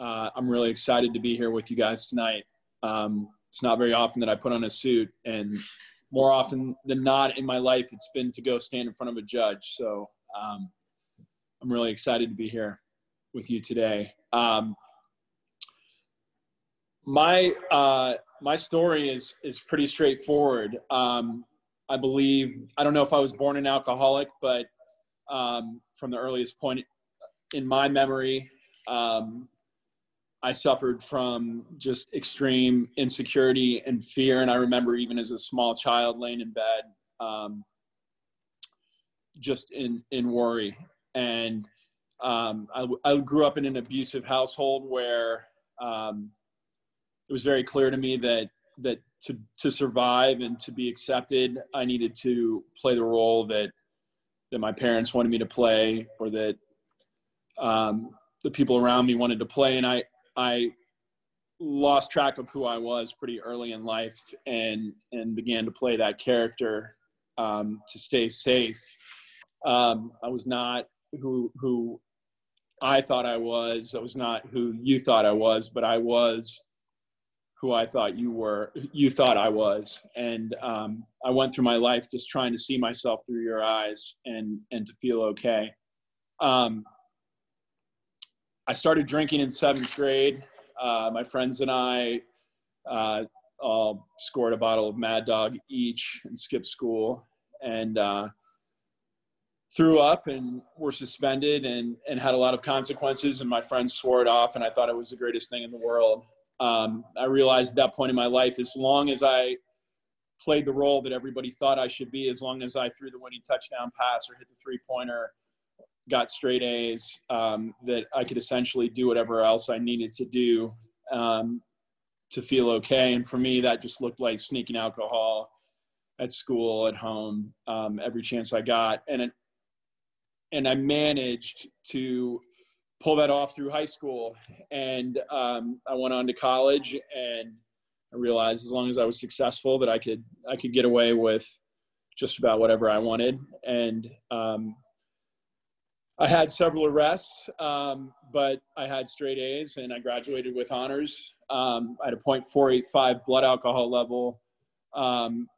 Uh, I'm really excited to be here with you guys tonight. Um, it's not very often that I put on a suit, and more often than not in my life, it's been to go stand in front of a judge. So um, I'm really excited to be here with you today. Um, my uh, my story is is pretty straightforward. Um, I believe I don't know if I was born an alcoholic, but um, from the earliest point in my memory, um, I suffered from just extreme insecurity and fear. And I remember even as a small child laying in bed, um, just in, in worry. And um, I, I, grew up in an abusive household where um, it was very clear to me that, that to, to survive and to be accepted, I needed to play the role that, that my parents wanted me to play or that um, the people around me wanted to play. And I, I lost track of who I was pretty early in life and and began to play that character um, to stay safe. Um, I was not who who I thought I was. I was not who you thought I was, but I was who I thought you were. You thought I was, and um, I went through my life just trying to see myself through your eyes and and to feel okay. Um, I started drinking in seventh grade. Uh, my friends and I uh, all scored a bottle of Mad Dog each and skipped school and uh, threw up and were suspended and, and had a lot of consequences. And my friends swore it off, and I thought it was the greatest thing in the world. Um, I realized at that point in my life, as long as I played the role that everybody thought I should be, as long as I threw the winning touchdown pass or hit the three pointer, got straight A's, um, that I could essentially do whatever else I needed to do um, to feel okay. And for me, that just looked like sneaking alcohol at school, at home, um, every chance I got. And it, and I managed to pull that off through high school. And um, I went on to college, and I realized as long as I was successful, that I could I could get away with just about whatever I wanted. And um, I had several arrests, um, but I had straight A's and I graduated with honors. Um, I had a .485 blood alcohol level um,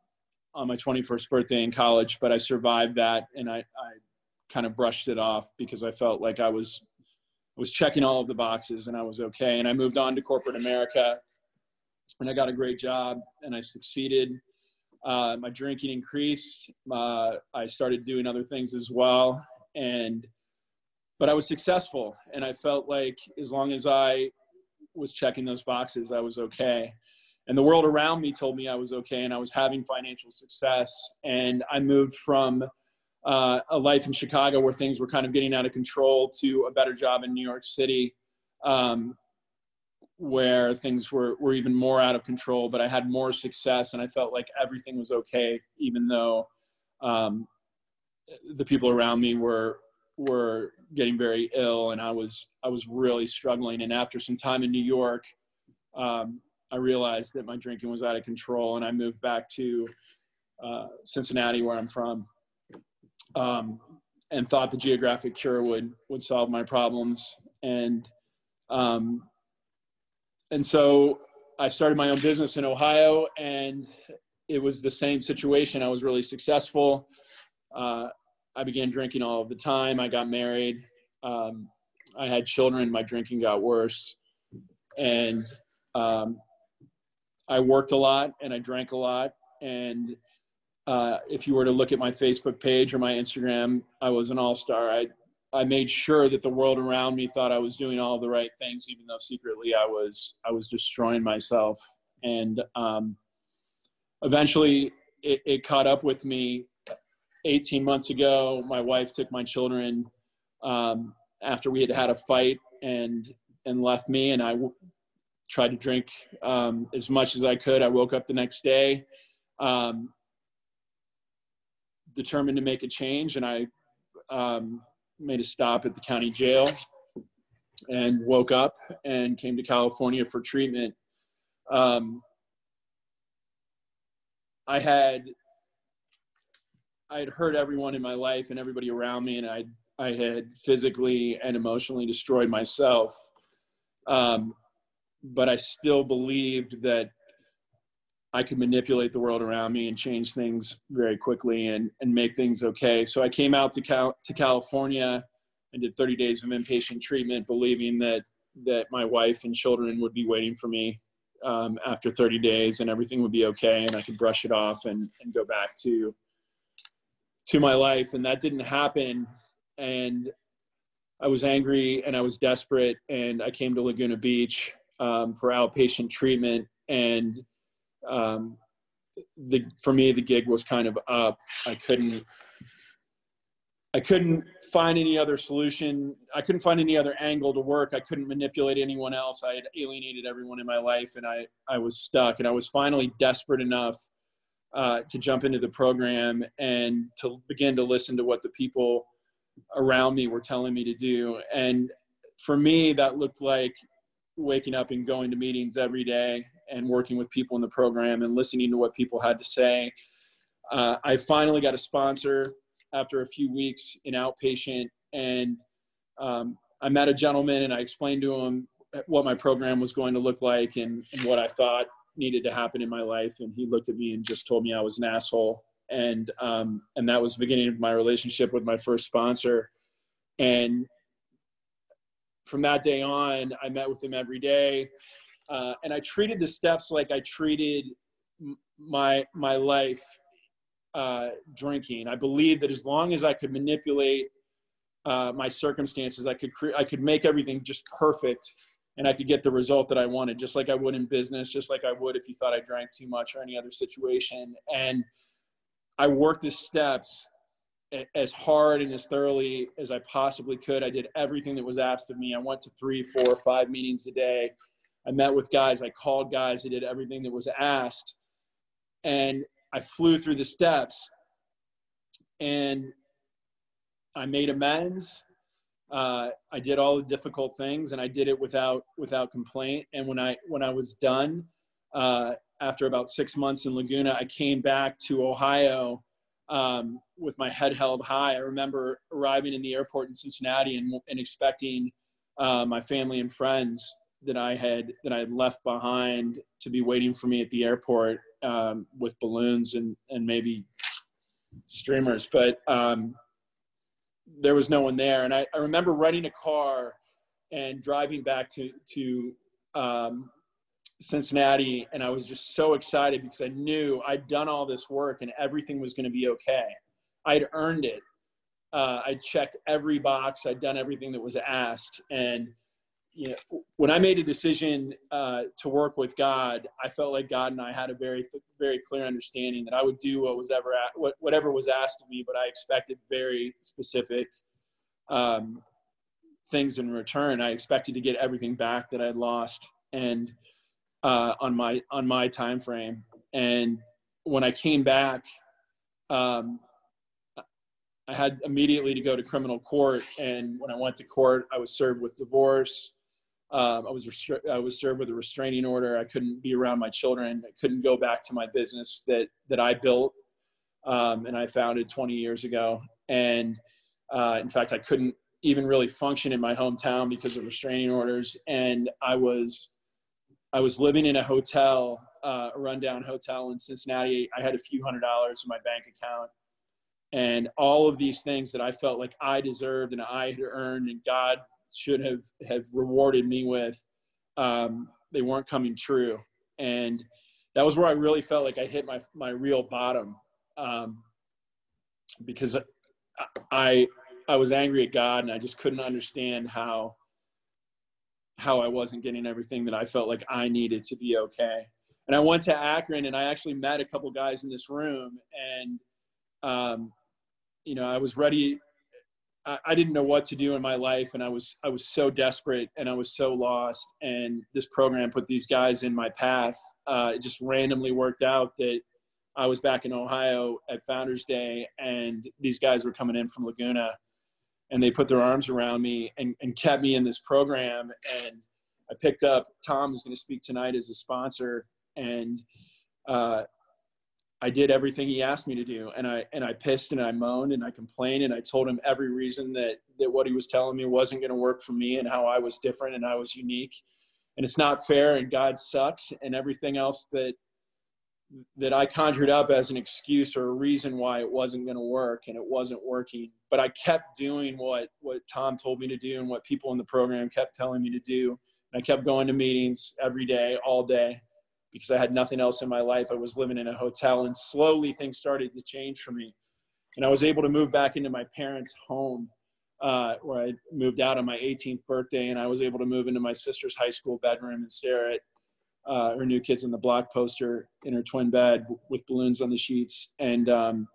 on my 21st birthday in college, but I survived that and I, I kind of brushed it off because I felt like I was was checking all of the boxes and I was okay. And I moved on to corporate America and I got a great job and I succeeded. Uh, my drinking increased. Uh, I started doing other things as well. And but I was successful, and I felt like as long as I was checking those boxes, I was okay. And the world around me told me I was okay, and I was having financial success. And I moved from uh, a life in Chicago where things were kind of getting out of control to a better job in New York City, um, where things were, were even more out of control, but I had more success and I felt like everything was okay, even though um, the people around me were, were getting very ill and I was I was really struggling. And after some time in New York um, I realized that my drinking was out of control and I moved back to uh, Cincinnati where I'm from um, and thought the geographic cure would would solve my problems. And um, and so I started my own business in Ohio and it was the same situation. I was really successful. Uh, I began drinking all of the time. I got married. Um, I had children. My drinking got worse. And um, I worked a lot and I drank a lot. And uh, if you were to look at my Facebook page or my Instagram, I was an all star. I, I made sure that the world around me thought I was doing all the right things, even though secretly I was, I was destroying myself. And um, eventually it, it caught up with me 18 months ago, my wife took my children um, after we had had a fight and and left me, and I w- tried to drink um, as much as I could. I woke up the next day, um, determined to make a change, and I um, made a stop at the county jail and woke up and came to California for treatment. Um, I had I had hurt everyone in my life and everybody around me, and I I had physically and emotionally destroyed myself. Um, but I still believed that I could manipulate the world around me and change things very quickly and, and make things okay. So I came out to Cal- to California and did 30 days of inpatient treatment, believing that that my wife and children would be waiting for me um, after 30 days and everything would be okay and I could brush it off and, and go back to to my life. And that didn't happen. And I was angry and I was desperate and I came to Laguna Beach um, for outpatient treatment and um, the for me the gig was kind of up. I couldn't I couldn't find any other solution. I couldn't find any other angle to work. I couldn't manipulate anyone else. I had alienated everyone in my life, and I I was stuck. And I was finally desperate enough uh, to jump into the program and to begin to listen to what the people around me were telling me to do. And for me, that looked like waking up and going to meetings every day and working with people in the program and listening to what people had to say. Uh, I finally got a sponsor after a few weeks in outpatient, and um, I met a gentleman and I explained to him what my program was going to look like and, and what I thought needed to happen in my life. And he looked at me and just told me I was an asshole. And um, and that was the beginning of my relationship with my first sponsor. And from that day on, I met with him every day, uh, and I treated the steps like I treated my my life uh, drinking. I believed that as long as I could manipulate uh, my circumstances, I could cre- I could make everything just perfect, and I could get the result that I wanted, just like I would in business, just like I would if you thought I drank too much or any other situation. And I worked the steps as hard and as thoroughly as I possibly could. I did everything that was asked of me. I went to three, four, five meetings a day. I met with guys. I called guys. I did everything that was asked. And I flew through the steps and I made amends. Uh, I did all the difficult things and I did it without without complaint. And when I when I was done, uh, after about six months in Laguna, I came back to Ohio um, with my head held high. I remember arriving in the airport in Cincinnati and, and expecting uh, my family and friends that I had that I had left behind to be waiting for me at the airport um, with balloons and and maybe streamers, but um, there was no one there. And I, I remember renting a car and driving back to to um, Cincinnati, and I was just so excited because I knew I'd done all this work and everything was going to be okay. I'd earned it. Uh, I checked every box. I'd done everything that was asked, and you know, when I made a decision uh, to work with God, I felt like God and I had a very, very clear understanding that I would do what was ever at, what, whatever was asked of me, but I expected very specific um, things in return. I expected to get everything back that I'd lost, and uh, on my on my time frame. And when I came back, um, I had immediately to go to criminal court. And when I went to court, I was served with divorce. Um, I was restri- I was served with a restraining order. I couldn't be around my children. I couldn't go back to my business that that I built um, and I founded 20 years ago. And uh, in fact, I couldn't even really function in my hometown because of restraining orders. And I was I was living in a hotel, uh, a rundown hotel in Cincinnati. I had a few hundred dollars in my bank account, and all of these things that I felt like I deserved and I had earned, and God should have have rewarded me with um, they weren't coming true. And that was where i really felt like i hit my my real bottom um, because i i was angry at god and i just couldn't understand how how i wasn't getting everything that i felt like i needed to be okay. And i went to akron and i actually met a couple guys in this room and um, you know i was ready I didn't know what to do in my life, and I was I was so desperate and I was so lost. And this program put these guys in my path. Uh, it just randomly worked out that I was back in Ohio at Founders Day, and these guys were coming in from Laguna, and they put their arms around me and, and kept me in this program. And I picked up Tom, who's going to speak tonight as a sponsor, and uh, I did everything he asked me to do, and I and I pissed and I moaned and I complained and I told him every reason that that what he was telling me wasn't going to work for me and how I was different and I was unique. and it's not fair and God sucks and everything else that that I conjured up as an excuse or a reason why it wasn't going to work and it wasn't working. But I kept doing what what Tom told me to do and what people in the program kept telling me to do. And I kept going to meetings every day, all day, because I had nothing else in my life. I was living in a hotel, and slowly things started to change for me. And I was able to move back into my parents' home uh, where I moved out on my 18th birthday, and I was able to move into my sister's high school bedroom and stare at uh, her new kids in the block poster in her twin bed with balloons on the sheets. And um,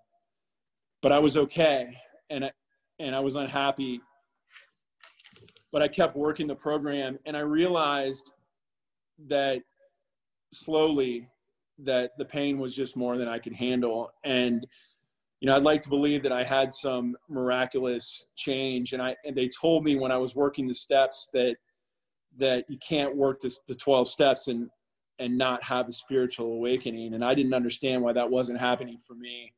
but I was okay, and I, and I was unhappy. But I kept working the program, and I realized that slowly that the pain was just more than I could handle, and you know, I'd like to believe that I had some miraculous change. And I and they told me when I was working the steps that that you can't work this, the 12 steps and and not have a spiritual awakening. And I didn't understand why that wasn't happening for me.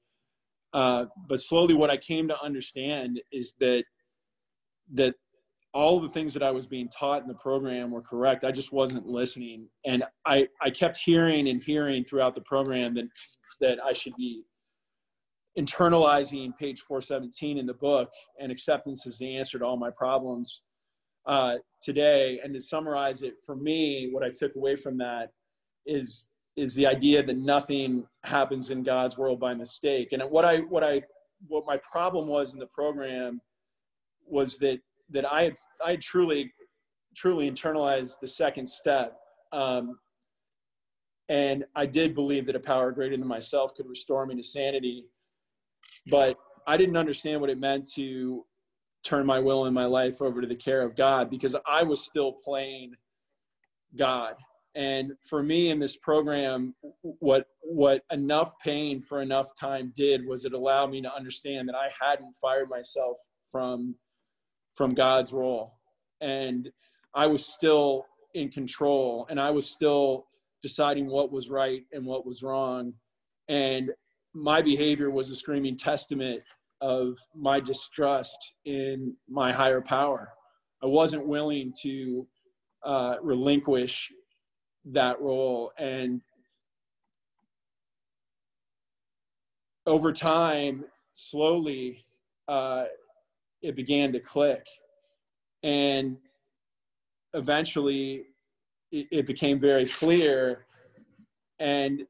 Uh, but slowly, what I came to understand is that that all the things that I was being taught in the program were correct. I just wasn't listening, and I I kept hearing and hearing throughout the program that that I should be internalizing page 417 in the book and acceptance is the answer to all my problems. Uh, today and to summarize it for me what i took away from that is is the idea that nothing happens in god's world by mistake. And what i what i what my problem was in the program was that that i had i had truly truly internalized the second step um, and i did believe that a power greater than myself could restore me to sanity but I didn't understand what it meant to turn my will and my life over to the care of God because I was still playing God. And for me in this program, what what enough pain for enough time did was it allowed me to understand that I hadn't fired myself from from God's role. And I was still in control and I was still deciding what was right and what was wrong. And my behavior was a screaming testament of my distrust in my higher power. I wasn't willing to uh, relinquish that role. And over time, slowly, uh, it began to click. And eventually, it, it became very clear. And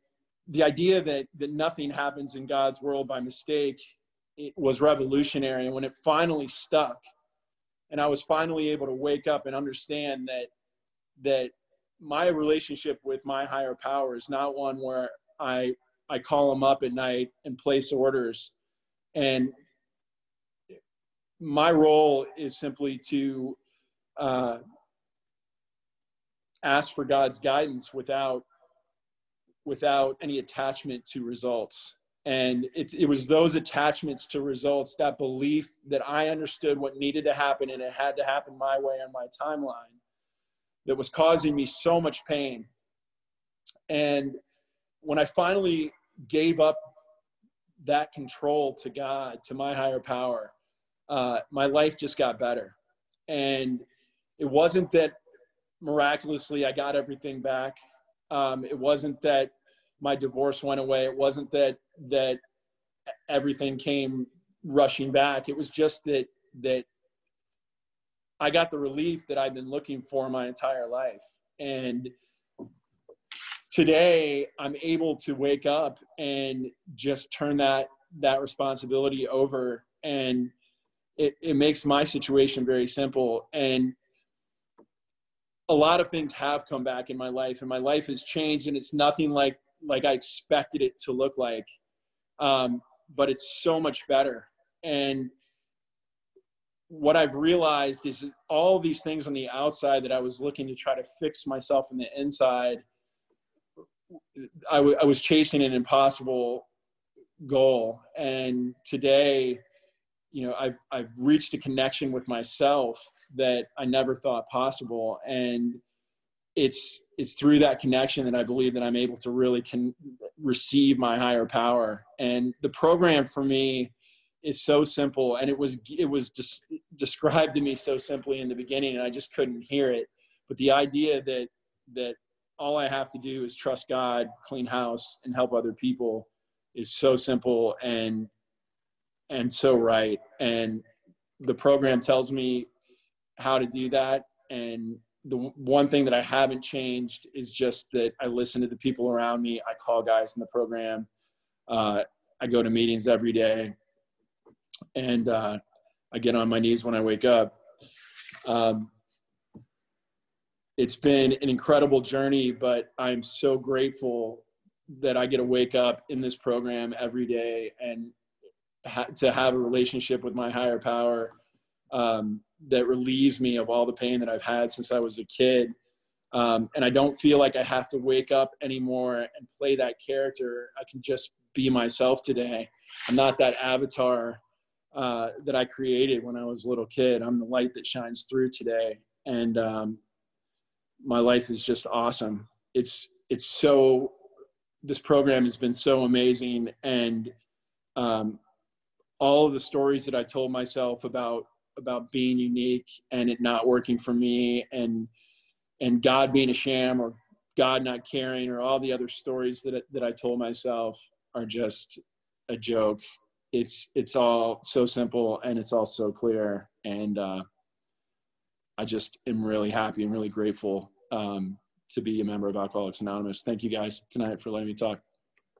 the idea that that nothing happens in God's world by mistake was revolutionary. And when it finally stuck, and I was finally able to wake up and understand that that my relationship with my higher power is not one where I I call him up at night and place orders, and my role is simply to uh, ask for God's guidance without without any attachment to results. And it, it was those attachments to results, that belief that I understood what needed to happen and it had to happen my way on my timeline, that was causing me so much pain. And when I finally gave up that control to God, to my higher power, uh, my life just got better. And it wasn't that miraculously I got everything back. Um, it wasn't that my divorce went away. It wasn't that that everything came rushing back. It was just that that I got the relief that I've been looking for my entire life. And today I'm able to wake up and just turn that that responsibility over and it, it makes my situation very simple and a lot of things have come back in my life and my life has changed and it's nothing like like I expected it to look like. Um, but it's so much better. And what I've realized is all these things on the outside that I was looking to try to fix myself in the inside, I, w- I was chasing an impossible goal. And today, you know, I've, I've reached a connection with myself that I never thought possible. And it's it's through that connection that I believe that I'm able to really can receive my higher power. And the program for me is so simple, and it was it was described to me so simply in the beginning, and I just couldn't hear it. But the idea that that all I have to do is trust God, clean house, and help other people is so simple and and so right. And the program tells me how to do that. And the one thing that I haven't changed is just that I listen to the people around me. I call guys in the program. Uh, I go to meetings every day, and uh, I get on my knees when I wake up. Um, it's been an incredible journey, but I'm so grateful that I get to wake up in this program every day and ha- to have a relationship with my higher power um, that relieves me of all the pain that I've had since I was a kid. Um, and I don't feel like I have to wake up anymore and play that character. I can just be myself today. I'm not that avatar uh, that I created when I was a little kid. I'm the light that shines through today. And um, my life is just awesome. It's it's so this program has been so amazing, and um, all of the stories that I told myself about about being unique and it not working for me, and and God being a sham or God not caring or all the other stories that that I told myself are just a joke. It's it's all so simple and it's all so clear and. Uh, I just am really happy and really grateful um, to be a member of Alcoholics Anonymous. Thank you guys tonight for letting me talk.